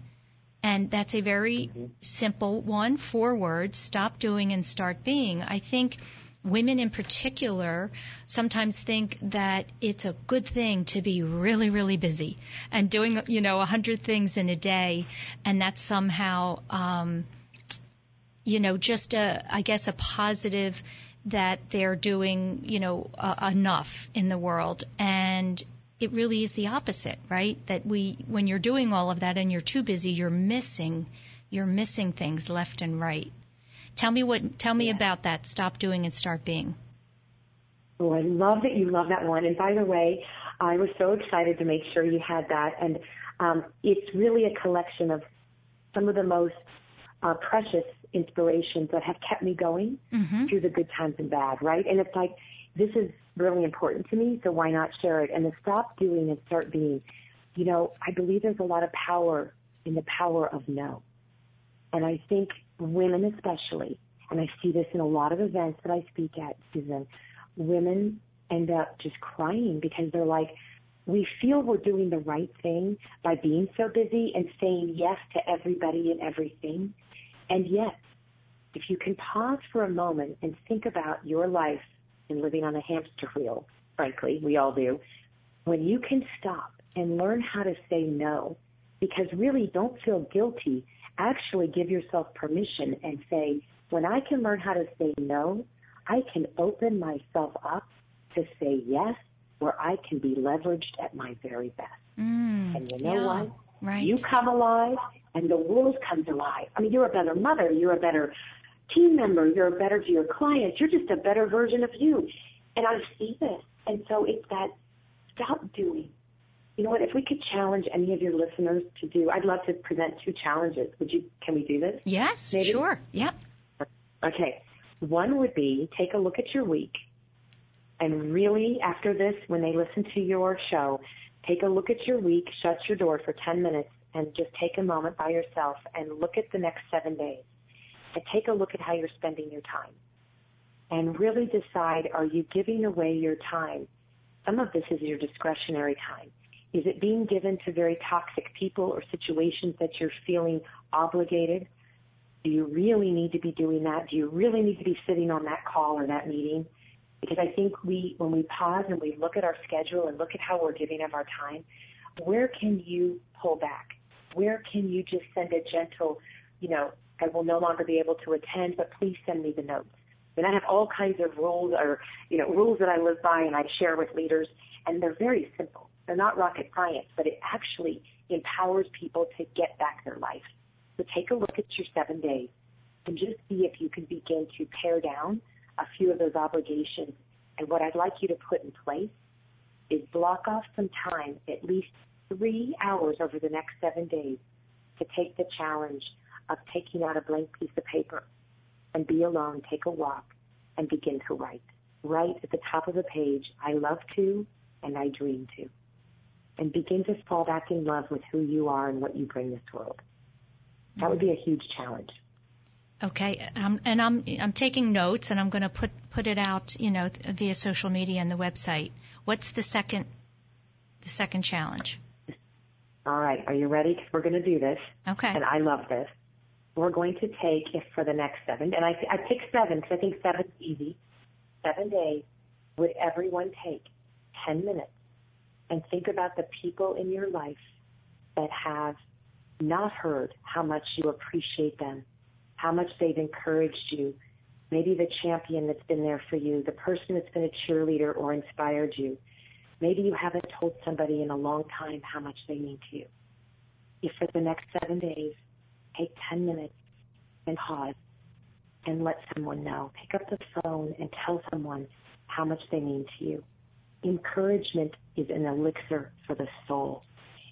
And that's a very mm-hmm. simple one, four words, stop doing and start being. I think women in particular sometimes think that it's a good thing to be really, really busy and doing, you know, a hundred things in a day, and that's somehow, um, you know, just a, I guess, a positive that they're doing, you know, uh, enough in the world, and it really is the opposite, right? That we, when you're doing all of that and you're too busy, you're missing, you're missing things left and right. Tell me what. Tell me yeah. about that. Stop doing and start being. Oh, I love that you love that one. And by the way, I was so excited to make sure you had that. And um, it's really a collection of some of the most uh, precious inspirations that have kept me going mm-hmm. through the good times and bad, right? And it's like, this is really important to me, so why not share it? And to stop doing and start being, you know, I believe there's a lot of power in the power of no. And I think women especially, and I see this in a lot of events that I speak at, Susan, women end up just crying because they're like, we feel we're doing the right thing by being so busy and saying yes to everybody and everything. And yet, if you can pause for a moment and think about your life and living on a hamster wheel, frankly, we all do, when you can stop and learn how to say no, because really don't feel guilty actually give yourself permission and say, when I can learn how to say no, I can open myself up to say yes, where I can be leveraged at my very best. Mm, and you know yeah, what? Right. You come alive and the world comes alive. I mean, you're a better mother. You're a better team member. You're better to your clients. You're just a better version of you. And I see this. And so it's that stop doing you know what? If we could challenge any of your listeners to do, I'd love to present two challenges. Would you? Can we do this? Yes, Maybe? sure. Yep. Okay. One would be take a look at your week, and really, after this, when they listen to your show, take a look at your week, shut your door for 10 minutes, and just take a moment by yourself and look at the next seven days, and take a look at how you're spending your time, and really decide: Are you giving away your time? Some of this is your discretionary time is it being given to very toxic people or situations that you're feeling obligated? Do you really need to be doing that? Do you really need to be sitting on that call or that meeting? Because I think we, when we pause and we look at our schedule and look at how we're giving of our time, where can you pull back? Where can you just send a gentle, you know, I will no longer be able to attend, but please send me the notes. And I have all kinds of rules or, you know, rules that I live by and I share with leaders, and they're very simple. They're not rocket science, but it actually empowers people to get back their life. So take a look at your seven days and just see if you can begin to pare down a few of those obligations. And what I'd like you to put in place is block off some time, at least three hours over the next seven days, to take the challenge of taking out a blank piece of paper and be alone, take a walk, and begin to write. Write at the top of the page, I love to and I dream to and begin to fall back in love with who you are and what you bring this world. That would be a huge challenge. Okay, um, and I'm I'm taking notes, and I'm going to put put it out, you know, via social media and the website. What's the second the second challenge? All right, are you ready? Because we're going to do this. Okay. And I love this. We're going to take if for the next seven, and I I picked seven because I think seven's easy. Seven days. Would everyone take ten minutes and think about the people in your life that have not heard how much you appreciate them, how much they've encouraged you, maybe the champion that's been there for you, the person that's been a cheerleader or inspired you. Maybe you haven't told somebody in a long time how much they mean to you. If for the next seven days, take 10 minutes and pause and let someone know. Pick up the phone and tell someone how much they mean to you. Encouragement is an elixir for the soul.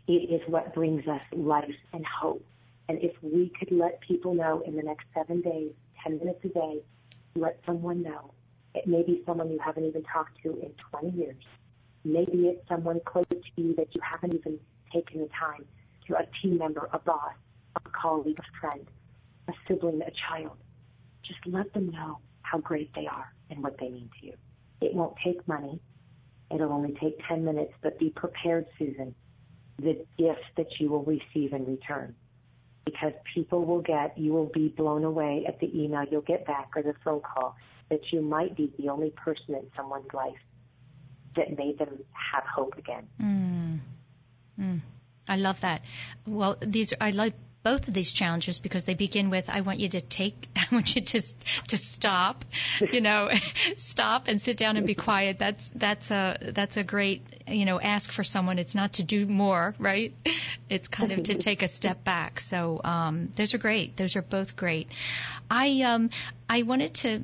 It is what brings us life and hope. And if we could let people know in the next seven days, 10 minutes a day, let someone know. It may be someone you haven't even talked to in 20 years. Maybe it's someone close to you that you haven't even taken the time to a team member, a boss, a colleague, a friend, a sibling, a child. Just let them know how great they are and what they mean to you. It won't take money. It'll only take 10 minutes, but be prepared, Susan, the gift that you will receive in return. Because people will get, you will be blown away at the email you'll get back or the phone call that you might be the only person in someone's life that made them have hope again. Mm. Mm. I love that. Well, these I like both of these challenges because they begin with I want you to take [laughs] I want you to to stop, you know, [laughs] stop and sit down and be quiet. That's that's a that's a great, you know, ask for someone. It's not to do more, right? It's kind of to [laughs] take a step back. So, um those are great. Those are both great. I um I wanted to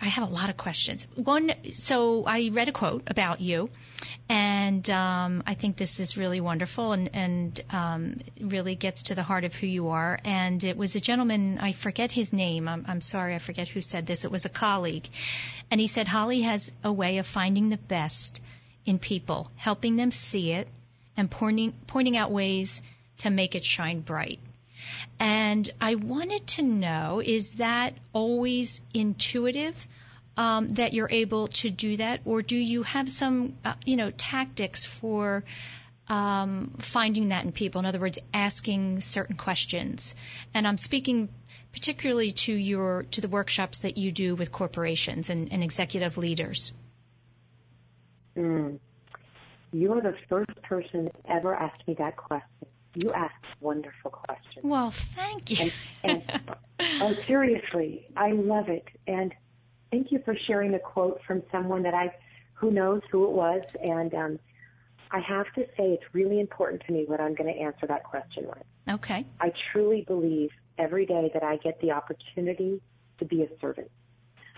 I have a lot of questions. One, so I read a quote about you, and um, I think this is really wonderful and, and um, really gets to the heart of who you are. And it was a gentleman, I forget his name. I'm, I'm sorry, I forget who said this. It was a colleague, and he said Holly has a way of finding the best in people, helping them see it, and pointing pointing out ways to make it shine bright. And I wanted to know is that always intuitive? Um, that you're able to do that, or do you have some, uh, you know, tactics for um, finding that in people? In other words, asking certain questions. And I'm speaking particularly to your to the workshops that you do with corporations and, and executive leaders. Mm. You are the first person ever asked me that question. You asked wonderful questions. Well, thank you. And, and oh, seriously, I love it. And thank you for sharing a quote from someone that I, who knows who it was. And um, I have to say, it's really important to me what I'm going to answer that question with. Okay. I truly believe every day that I get the opportunity to be a servant.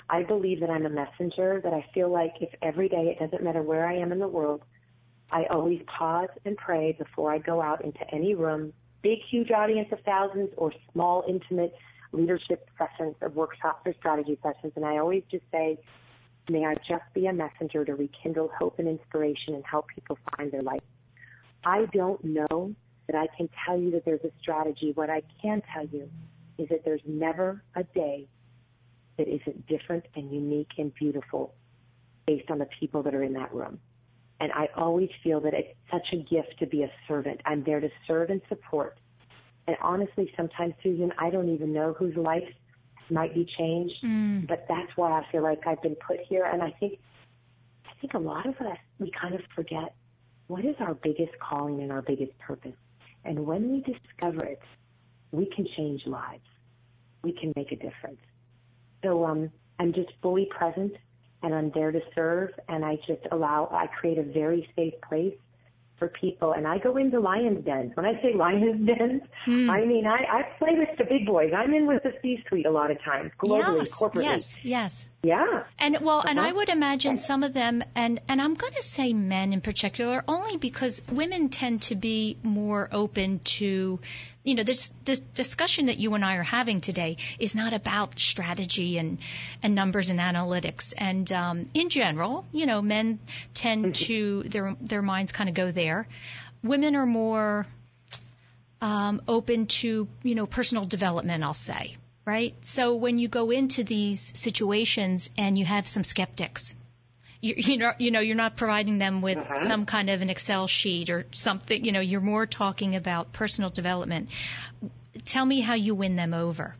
I believe that I'm a messenger, that I feel like if every day, it doesn't matter where I am in the world, I always pause and pray before I go out into any room, big, huge audience of thousands or small, intimate leadership sessions or workshops or strategy sessions. And I always just say, may I just be a messenger to rekindle hope and inspiration and help people find their life. I don't know that I can tell you that there's a strategy. What I can tell you is that there's never a day that isn't different and unique and beautiful based on the people that are in that room. And I always feel that it's such a gift to be a servant. I'm there to serve and support. And honestly, sometimes, Susan, I don't even know whose life might be changed, Mm. but that's why I feel like I've been put here. And I think, I think a lot of us, we kind of forget what is our biggest calling and our biggest purpose. And when we discover it, we can change lives. We can make a difference. So, um, I'm just fully present and I'm there to serve and I just allow, I create a very safe place for people and I go into lion's dens. When I say lion's dens, Hmm. I mean, I, I play with the big boys. I'm in with the C-suite a lot of times, globally, yes, corporately. yes, yes. Yeah. And well, and Uh-huh. I would imagine some of them, and and I'm going to say men in particular, only because women tend to be more open to, you know, this this discussion that you and I are having today is not about strategy and and numbers and analytics. And um, in general, you know, men tend to their their minds kind of go there. Women are more um, open to, you know, personal development, I'll say, right? So when you go into these situations and you have some skeptics, you, you know, you know, you're not providing them with Uh-huh. some kind of an Excel sheet or something. You know, you're more talking about personal development. Tell me how you win them over.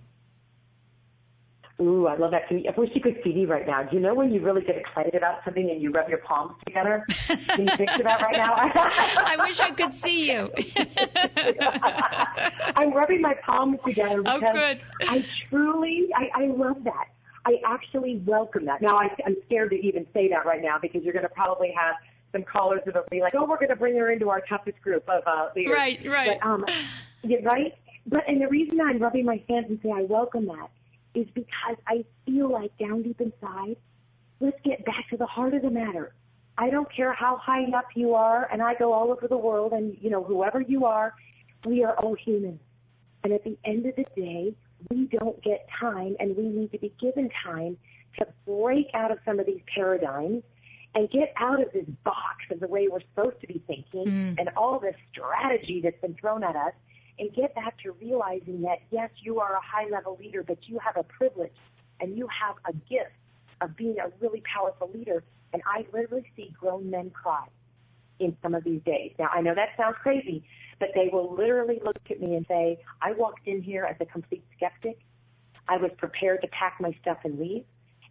Ooh, I love that. I wish you could see me right now. Do you know when you really get excited about something and you rub your palms together? [laughs] Can you picture that right now? I wish I could see you. [laughs] I'm rubbing my palms together Oh, because good. I truly, I, I love that. I actually welcome that. Now, I, I'm scared to even say that right now because you're going to probably have some callers that'll be like, "Oh, we're going to bring her into our toughest group of uh, leaders." Right, right. But, um, yeah, right. But and the reason I'm rubbing my hands and say I welcome that is because I feel like down deep inside, let's get back to the heart of the matter. I don't care how high up you are, and I go all over the world, and you know whoever you are, we are all human. And at the end of the day, we don't get time, and we need to be given time to break out of some of these paradigms and get out of this box of the way we're supposed to be thinking Mm. and all this strategy that's been thrown at us and get back to realizing that yes, you are a high level leader, but you have a privilege and you have a gift of being a really powerful leader. And I literally see grown men cry in some of these days. Now I know that sounds crazy, but they will literally look at me and say, I walked in here as a complete skeptic. I was prepared to pack my stuff and leave.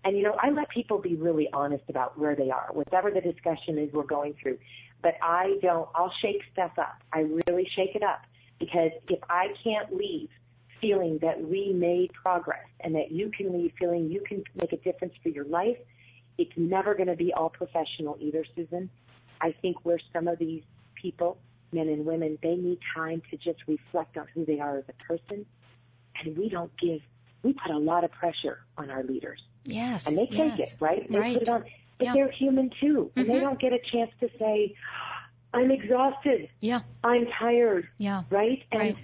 And you know, I let people be really honest about where they are, whatever the discussion is we're going through. But I don't, I'll shake stuff up. I really shake it up because if I can't leave feeling that we made progress and that you can leave feeling you can make a difference for your life, it's never going to be all professional either, Susan. I think where some of these people, men and women, they need time to just reflect on who they are as a person. And we don't give, we put a lot of pressure on our leaders. Yes. And they take yes. it, right? They Right. put it on. But Yeah. they're human too. And they Mhm. don't get a chance to say, I'm exhausted. Yeah. I'm tired. Yeah. Right? And Right.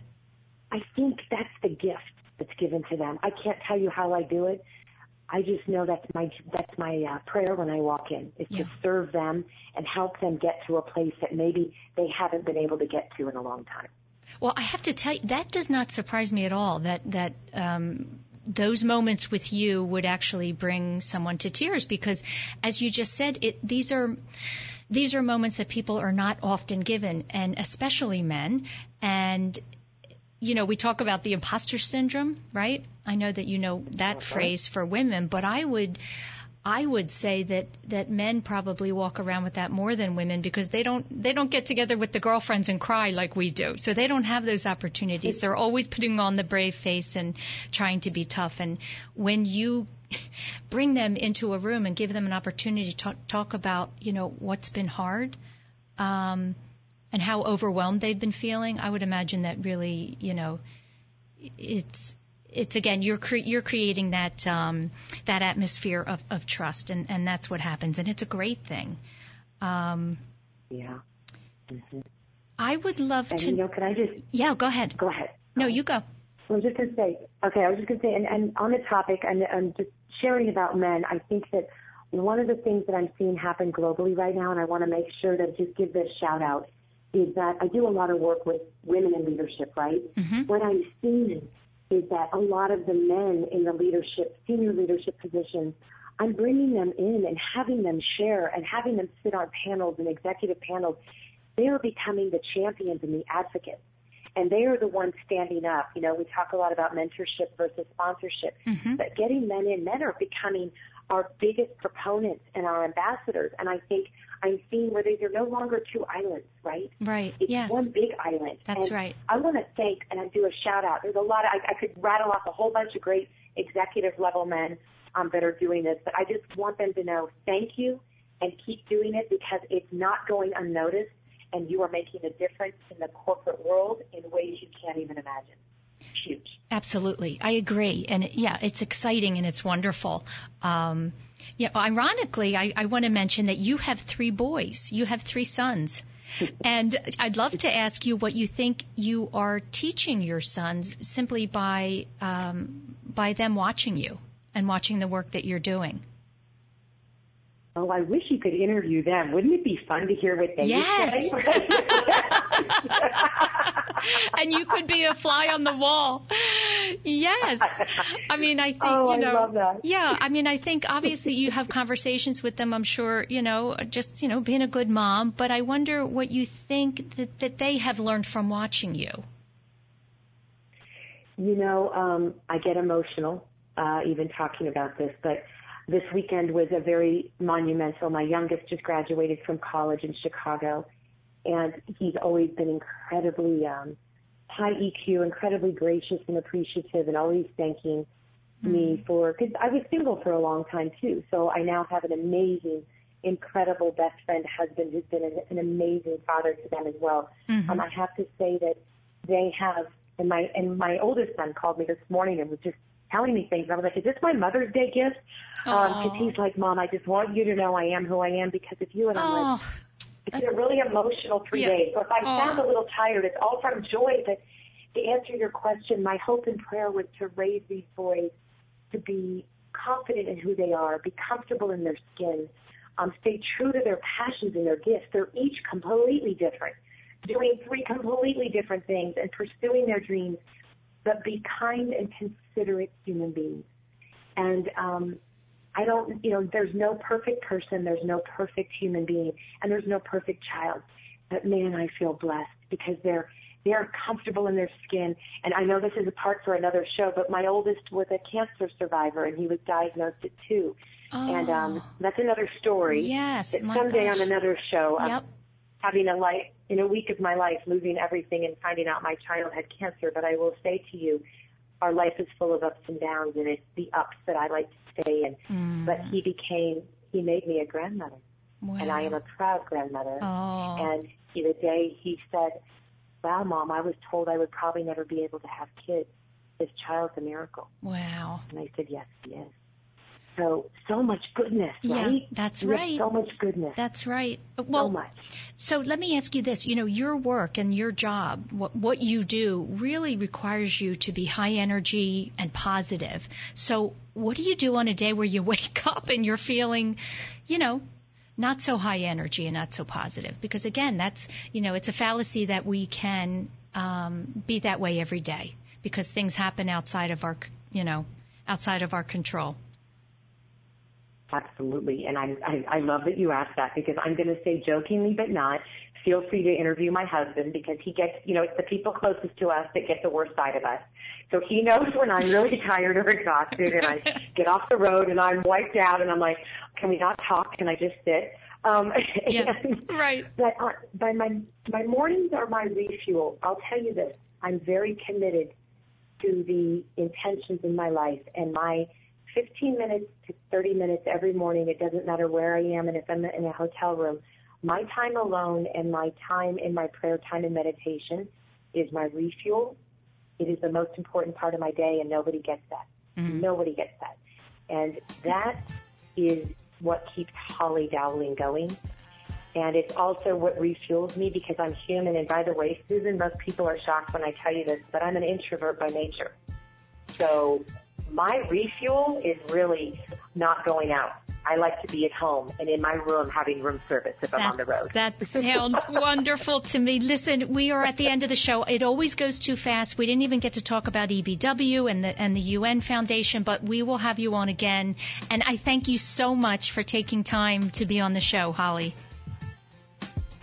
I think that's the gift that's given to them. I can't tell you how I do it. I just know that's my that's my uh, prayer when I walk in is Yeah. to serve them and help them get to a place that maybe they haven't been able to get to in a long time. Well, I have to tell you that does not surprise me at all. That that um, those moments with you would actually bring someone to tears because, as you just said, it these are these are moments that people are not often given, and especially men. And you know, we talk about the imposter syndrome, right? I know that you know that phrase for women, but I would. I would say that that men probably walk around with that more than women because they don't they don't get together with the girlfriends and cry like we do. So they don't have those opportunities. They're always putting on the brave face and trying to be tough. And when you [laughs] bring them into a room and give them an opportunity to talk, talk about you know what's been hard, um, and how overwhelmed they've been feeling, I would imagine that really you know it's it's again you're cre- you're creating that um, that atmosphere of, of trust and, and that's what happens and it's a great thing. Um, Yeah. hmm I would love And to. you know, can I just yeah, go ahead. go ahead? No, you go. I was just going to say, okay, I was just going to say, and, and on the topic, and, and just sharing about men, I think that one of the things that I'm seeing happen globally right now, and I want to make sure to just give this shout out, is that I do a lot of work with women in leadership, right? Mhm. What I'm seeing is that a lot of the men in the leadership, senior leadership positions, I'm bringing them in and having them share and having them sit on panels and executive panels. They are becoming the champions and the advocates and they are the ones standing up. You know, we talk a lot about mentorship versus sponsorship, Mhm. but getting men in, men are becoming our biggest proponents and our ambassadors. And I think I'm seeing where these are no longer two islands, right? Right. It's yes. one big island. That's And right. I want to thank and I do a shout out. There's a lot of, I, I could rattle off a whole bunch of great executive level men um, that are doing this, but I just want them to know thank you and keep doing it because it's not going unnoticed and you are making a difference in the corporate world in ways you can't even imagine. Huge. Absolutely. I agree. And yeah, it's exciting and it's wonderful. Um, yeah, ironically, I, I want to mention that you have three boys. You have three sons. [laughs] And I'd love to ask you what you think you are teaching your sons simply by um, by them watching you and watching the work that you're doing. Oh, I wish you could interview them. Wouldn't it be fun to hear what they Yes. say? [laughs] and you could be a fly on the wall. Yes. I mean, I think, Oh, you I know. love that. Yeah. I mean, I think obviously you have conversations with them, I'm sure, you know, just, you know, being a good mom, but I wonder what you think that, that they have learned from watching you. You know, um, I get emotional uh, even talking about this, but this weekend was a very monumental. My youngest just graduated from college in Chicago, and he's always been incredibly um, high EQ, incredibly gracious and appreciative, and always thanking me for because I was single for a long time too. So I now have an amazing, incredible best friend husband who's been an, an amazing father to them as well. Mm-hmm. Um, I have to say that they have, and my and my oldest son called me this morning and was just telling me things. I was like, "Is this my Mother's Day gift?" Because Aw. he's like, "Mom, I just want you to know I am who I am because of you." And I'm like, Oh, it's been a really emotional three Yeah. days. So if I Aw. sound a little tired, it's all from joy. But to answer your question, my hope and prayer was to raise these boys to be confident in who they are, be comfortable in their skin, um, stay true to their passions and their gifts. They're each completely different, doing three completely different things and pursuing their dreams, but be kind and considerate human beings. And um, I don't, you know, there's no perfect person, there's no perfect human being, and there's no perfect child. But man, I feel blessed because they're they're comfortable in their skin. And I know this is a part for another show, but my oldest was a cancer survivor, and he was diagnosed at two. Oh. And um, Oh. that's another story. Yes, That someday gosh. on another show, of Yep. Having a life in a week of my life, losing everything and finding out my child had cancer. But I will say to you, our life is full of ups and downs, and it's the ups that I like to stay in. Mm. But he became, he made me a grandmother, Wow. and I am a proud grandmother. Oh. And the day he said, "Wow, mom, I was told I would probably never be able to have kids. This child's a miracle." Wow. And I said, "Yes, he is." So, so much goodness, Yeah, right? that's We have right. So much goodness. That's right. so much. So let me ask you this. You know, your work and your job, what, what you do really requires you to be high energy and positive. So what do you do on a day where you [laughs] wake up and you're feeling, you know, not so high energy and not so positive? Because again, that's, you know, it's a fallacy that we can um, be that way every day because things happen outside of our, you know, outside of our control. Absolutely. And I, I, I love that you asked that because I'm going to say jokingly but not, feel free to interview my husband because he gets, you know, it's the people closest to us that get the worst side of us. So he knows when I'm really [laughs] tired or exhausted and I [laughs] get off the road and I'm wiped out and I'm like, can we not talk? Can I just sit? Um, [laughs] Yeah, and- right. But uh, by my my mornings are my refuel. I'll tell you this: I'm very committed to the intentions in my life, and my 15 minutes to 30 minutes every morning. It doesn't matter where I am, and if I'm in a hotel room, my time alone and my time in my prayer time and meditation is my refuel. It is the most important part of my day, and nobody gets that. Mm-hmm. Nobody gets that, and that is what keeps Holly Dowling going. And it's also what refuels me because I'm human. And by the way, Susan, most people are shocked when I tell you this, but I'm an introvert by nature. So my refuel is really not going out. I like to be at home and in my room having room service if I'm on the road. That [laughs] sounds wonderful to me. Listen, we are at the end of the show. It always goes too fast. We didn't even get to talk about EBW and the and the UN Foundation, but we will have you on again. And I thank you so much for taking time to be on the show, Holly.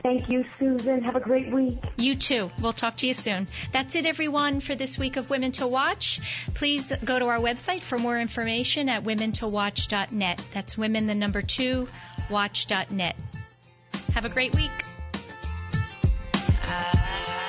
Thank you, Susan. Have a great week. You too. We'll talk to you soon. That's it, everyone, for this week of Women to Watch. Please go to our website for more information at womentowatch.net. That's women, the number two, watch.net. Have a great week. Uh,